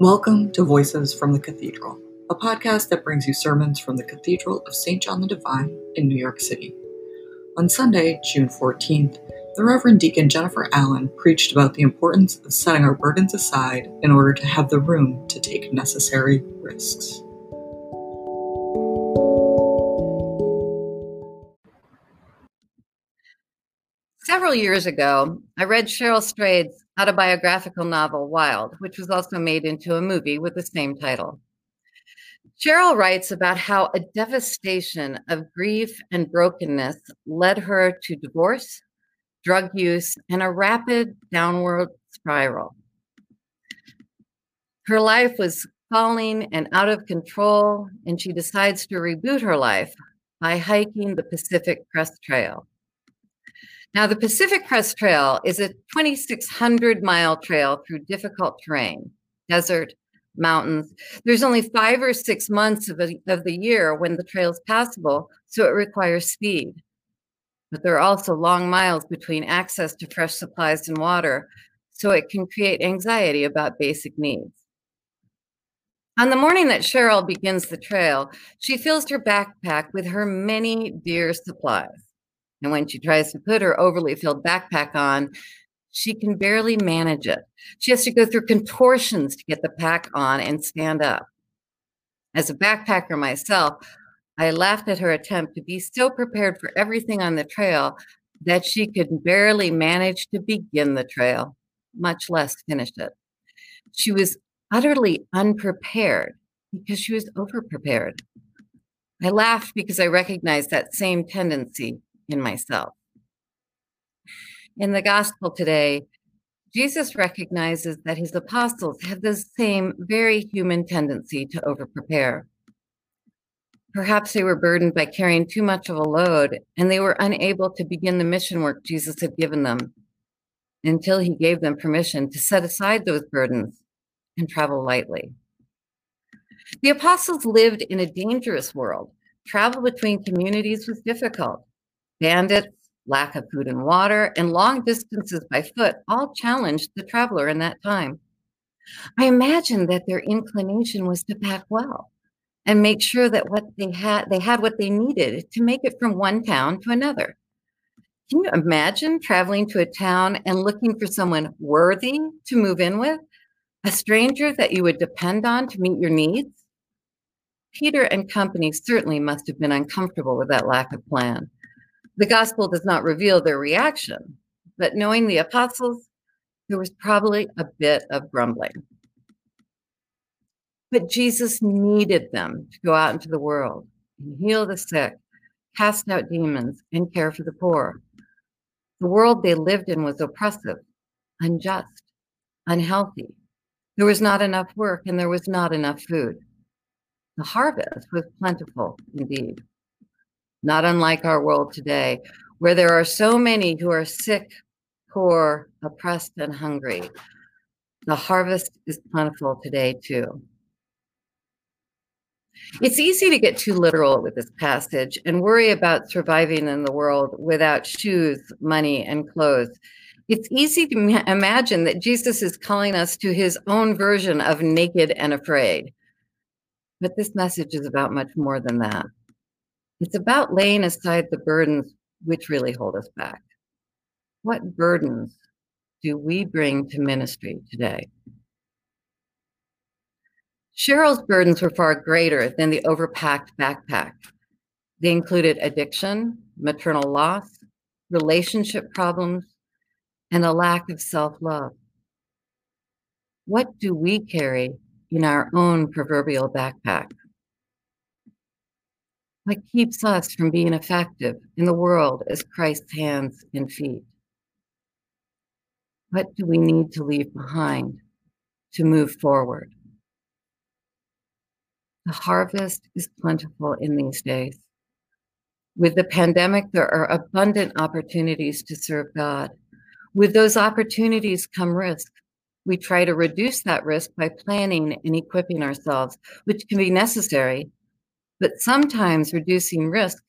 Welcome to Voices from the Cathedral, a podcast that brings you sermons from the Cathedral of St. John the Divine in New York City. On Sunday, June 14th, the Reverend Deacon Jennifer Allen preached about the importance of setting our burdens aside in order to have the room to take necessary risks. Several years ago, I read Cheryl Strayed's autobiographical novel Wild, which was also made into a movie with the same title. Cheryl writes about how a devastation of grief and brokenness led her to divorce, drug use, and a rapid downward spiral. Her life was falling and out of control, and she decides to reboot her life by hiking the Pacific Crest Trail. Now, the Pacific Crest Trail is a 2,600 mile trail through difficult terrain, desert, mountains. There's only five or six months of, a, of the year when the trail is passable, so it requires speed. But there are also long miles between access to fresh supplies and water, so it can create anxiety about basic needs. On the morning that Cheryl begins the trail, she fills her backpack with her many dear supplies. And when she tries to put her overly filled backpack on, she can barely manage it. She has to go through contortions to get the pack on and stand up. As a backpacker myself, I laughed at her attempt to be so prepared for everything on the trail that she could barely manage to begin the trail, much less finish it. She was utterly unprepared because she was overprepared. I laughed because I recognized that same tendency in myself. In the gospel today, Jesus recognizes that his apostles have the same very human tendency to overprepare. Perhaps they were burdened by carrying too much of a load and they were unable to begin the mission work Jesus had given them until he gave them permission to set aside those burdens and travel lightly. The apostles lived in a dangerous world. Travel between communities was difficult. Bandits, lack of food and water, and long distances by foot all challenged the traveler in that time. I imagine that their inclination was to pack well and make sure that what they had they had what they needed to make it from one town to another. Can you imagine traveling to a town and looking for someone worthy to move in with? A stranger that you would depend on to meet your needs? Peter and company certainly must have been uncomfortable with that lack of plan. The gospel does not reveal their reaction, but knowing the apostles, there was probably a bit of grumbling. But Jesus needed them to go out into the world and heal the sick, cast out demons, and care for the poor. The world they lived in was oppressive, unjust, unhealthy. There was not enough work and there was not enough food. The harvest was plentiful indeed not unlike our world today, where there are so many who are sick, poor, oppressed, and hungry. The harvest is plentiful today, too. It's easy to get too literal with this passage and worry about surviving in the world without shoes, money, and clothes. It's easy to imagine that Jesus is calling us to his own version of naked and afraid. But this message is about much more than that. It's about laying aside the burdens which really hold us back. What burdens do we bring to ministry today? Cheryl's burdens were far greater than the overpacked backpack. They included addiction, maternal loss, relationship problems, and a lack of self love. What do we carry in our own proverbial backpack? What keeps us from being effective in the world as Christ's hands and feet? What do we need to leave behind to move forward? The harvest is plentiful in these days. With the pandemic, there are abundant opportunities to serve God. With those opportunities come risk. We try to reduce that risk by planning and equipping ourselves, which can be necessary but sometimes reducing risk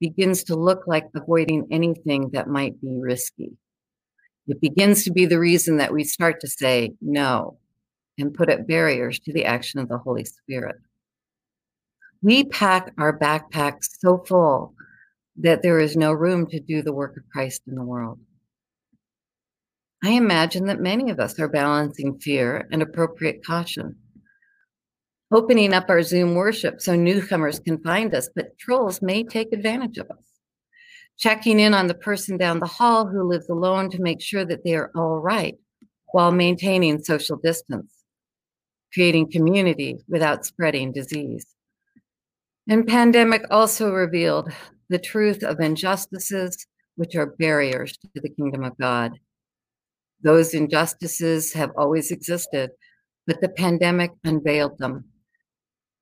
begins to look like avoiding anything that might be risky. It begins to be the reason that we start to say no and put up barriers to the action of the Holy Spirit. We pack our backpacks so full that there is no room to do the work of Christ in the world. I imagine that many of us are balancing fear and appropriate caution. Opening up our Zoom worship so newcomers can find us, but trolls may take advantage of us. Checking in on the person down the hall who lives alone to make sure that they are all right while maintaining social distance, creating community without spreading disease. And pandemic also revealed the truth of injustices, which are barriers to the kingdom of God. Those injustices have always existed, but the pandemic unveiled them.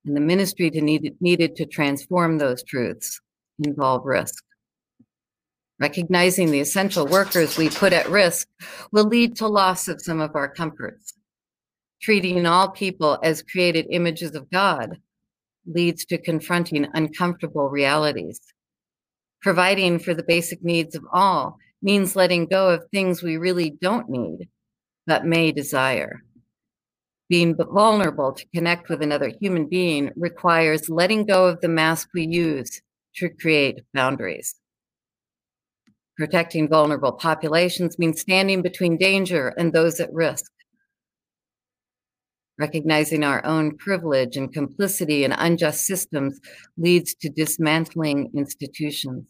And the ministry to needed, needed to transform those truths involve risk. Recognizing the essential workers we put at risk will lead to loss of some of our comforts. Treating all people as created images of God leads to confronting uncomfortable realities. Providing for the basic needs of all means letting go of things we really don't need, but may desire. Being vulnerable to connect with another human being requires letting go of the mask we use to create boundaries. Protecting vulnerable populations means standing between danger and those at risk. Recognizing our own privilege and complicity in unjust systems leads to dismantling institutions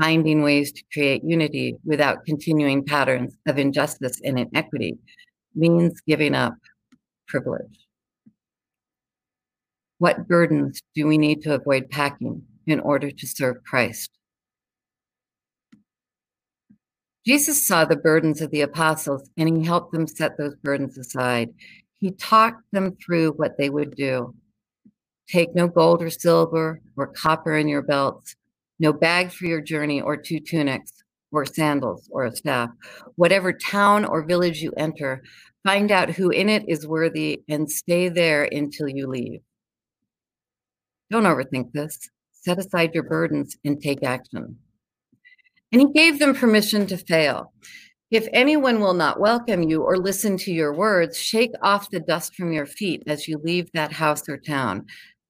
finding ways to create unity without continuing patterns of injustice and inequity means giving up privilege. What burdens do we need to avoid packing in order to serve Christ? Jesus saw the burdens of the apostles and he helped them set those burdens aside. He talked them through what they would do. Take no gold or silver or copper in your belts no bag for your journey or two tunics or sandals or a staff. Whatever town or village you enter, find out who in it is worthy and stay there until you leave. Don't overthink this. Set aside your burdens and take action. And he gave them permission to fail. If anyone will not welcome you or listen to your words, shake off the dust from your feet as you leave that house or town.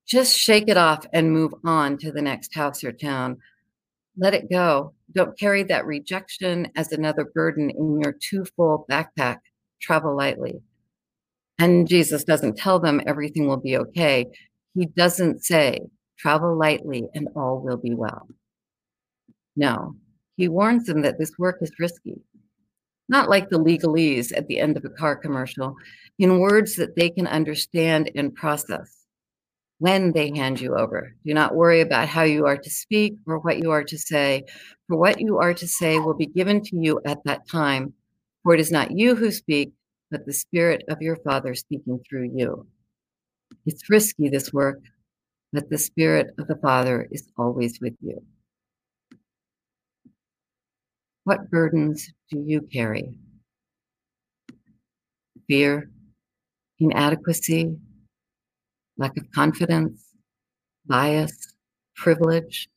Just shake it off and move on to the next house or town. Let it go. Don't carry that rejection as another burden in your too full backpack. Travel lightly. And Jesus doesn't tell them everything will be okay. He doesn't say, travel lightly and all will be well. No, he warns them that this work is risky. Not like the legalese at the end of a car commercial, in words that they can understand and process when they hand you over. Do not worry about how you are to speak or what you are to say, for what you are to say will be given to you at that time. For it is not you who speak, but the Spirit of your Father speaking through you. It's risky, this work, but the Spirit of the Father is always with you. What burdens do you carry? Fear, inadequacy, lack of confidence, bias, privilege.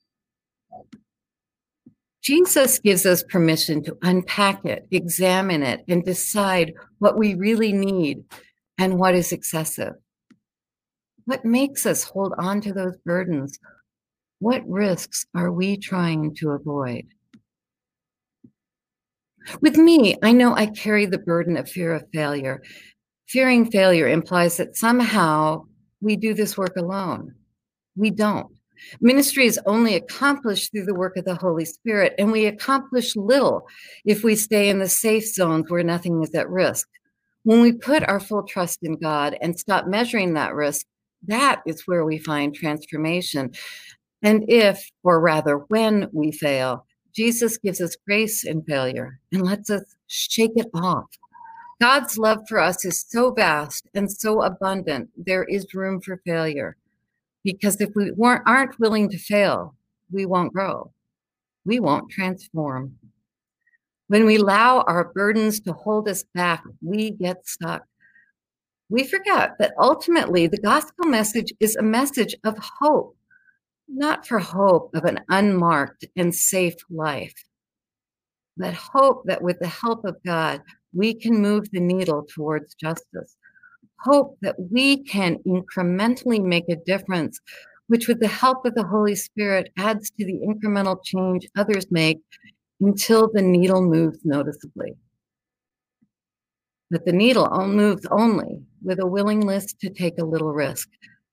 Jesus gives us permission to unpack it, examine it, and decide what we really need and what is excessive. What makes us hold on to those burdens? What risks are we trying to avoid? With me, I know I carry the burden of fear of failure. Fearing failure implies that somehow we do this work alone. We don't. Ministry is only accomplished through the work of the Holy Spirit, and we accomplish little if we stay in the safe zones where nothing is at risk. When we put our full trust in God and stop measuring that risk, that is where we find transformation. And if, or rather, when we fail, Jesus gives us grace in failure and lets us shake it off God's love for us is so vast and so abundant, there is room for failure. Because if we weren't, aren't willing to fail, we won't grow. We won't transform. When we allow our burdens to hold us back, we get stuck. We forget that ultimately the gospel message is a message of hope, not for hope of an unmarked and safe life, but hope that with the help of God, we can move the needle towards justice. Hope that we can incrementally make a difference, which, with the help of the Holy Spirit, adds to the incremental change others make until the needle moves noticeably. But the needle moves only with a willingness to take a little risk,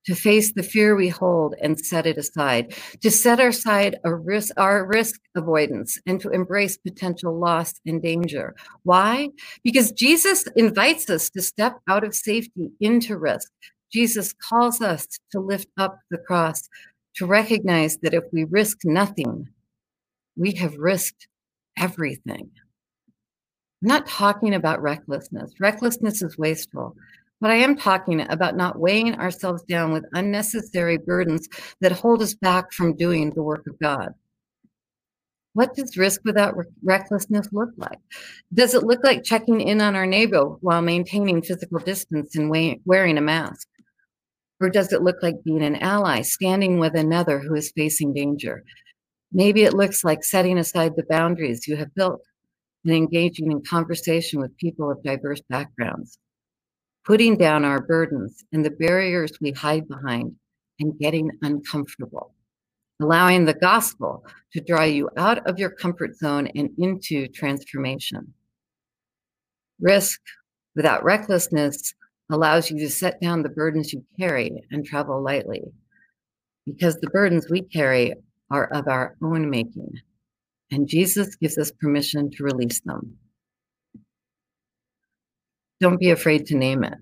to face the fear we hold and set it aside, to set aside risk, our risk avoidance and to embrace potential loss and danger. Why? Because Jesus invites us to step out of safety into risk. Jesus calls us to lift up the cross, to recognize that if we risk nothing, we have risked everything. I'm not talking about recklessness. Recklessness is wasteful. But I am talking about not weighing ourselves down with unnecessary burdens that hold us back from doing the work of God. What does risk without re- recklessness look like? Does it look like checking in on our neighbor while maintaining physical distance and we- wearing a mask? Or does it look like being an ally, standing with another who is facing danger? Maybe it looks like setting aside the boundaries you have built and engaging in conversation with people of diverse backgrounds putting down our burdens and the barriers we hide behind and getting uncomfortable, allowing the gospel to draw you out of your comfort zone and into transformation. Risk without recklessness allows you to set down the burdens you carry and travel lightly because the burdens we carry are of our own making. And Jesus gives us permission to release them. Don't be afraid to name it.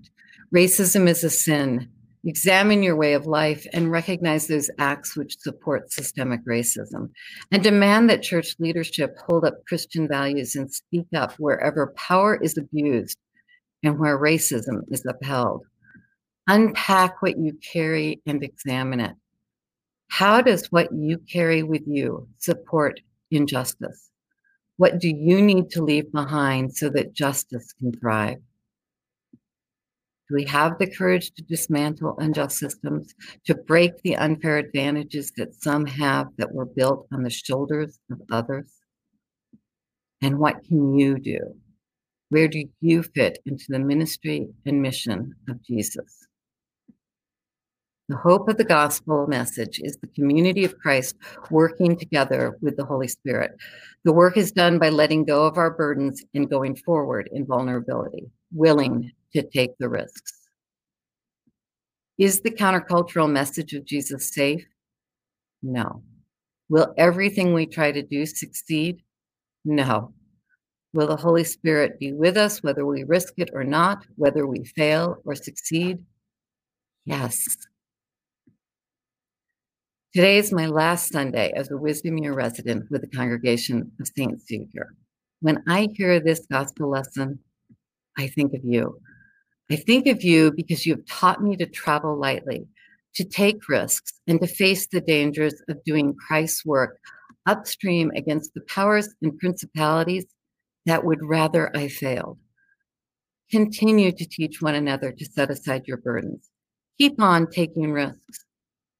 Racism is a sin. Examine your way of life and recognize those acts which support systemic racism. And demand that church leadership hold up Christian values and speak up wherever power is abused and where racism is upheld. Unpack what you carry and examine it. How does what you carry with you support injustice? What do you need to leave behind so that justice can thrive? Do we have the courage to dismantle unjust systems, to break the unfair advantages that some have that were built on the shoulders of others? And what can you do? Where do you fit into the ministry and mission of Jesus? The hope of the gospel message is the community of Christ working together with the Holy Spirit. The work is done by letting go of our burdens and going forward in vulnerability, willing to take the risks. Is the countercultural message of Jesus safe? No. Will everything we try to do succeed? No. Will the Holy Spirit be with us whether we risk it or not, whether we fail or succeed? Yes. Today is my last Sunday as a Wisdom Year resident with the Congregation of St. Savior. When I hear this gospel lesson, I think of you. I think of you because you have taught me to travel lightly, to take risks, and to face the dangers of doing Christ's work upstream against the powers and principalities that would rather I failed. Continue to teach one another to set aside your burdens. Keep on taking risks,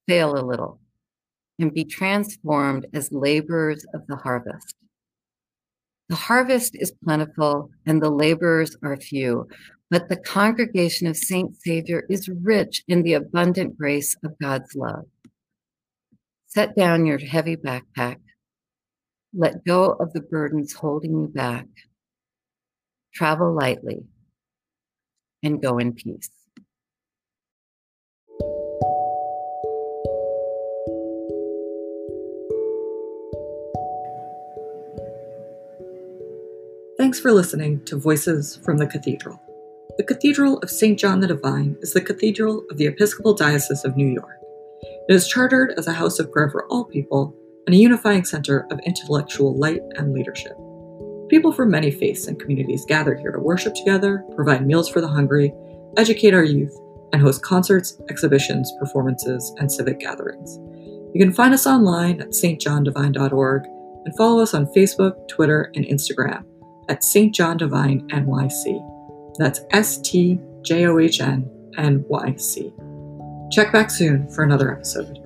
fail a little, and be transformed as laborers of the harvest. The harvest is plentiful and the laborers are few, but the congregation of Saint Savior is rich in the abundant grace of God's love. Set down your heavy backpack. Let go of the burdens holding you back. Travel lightly and go in peace. Thanks for listening to Voices from the Cathedral. The Cathedral of St. John the Divine is the cathedral of the Episcopal Diocese of New York. It is chartered as a house of prayer for all people and a unifying center of intellectual light and leadership. People from many faiths and communities gather here to worship together, provide meals for the hungry, educate our youth, and host concerts, exhibitions, performances, and civic gatherings. You can find us online at stjohndivine.org and follow us on Facebook, Twitter, and Instagram at St. John Divine NYC. That's S T J O H N N Y C. Check back soon for another episode.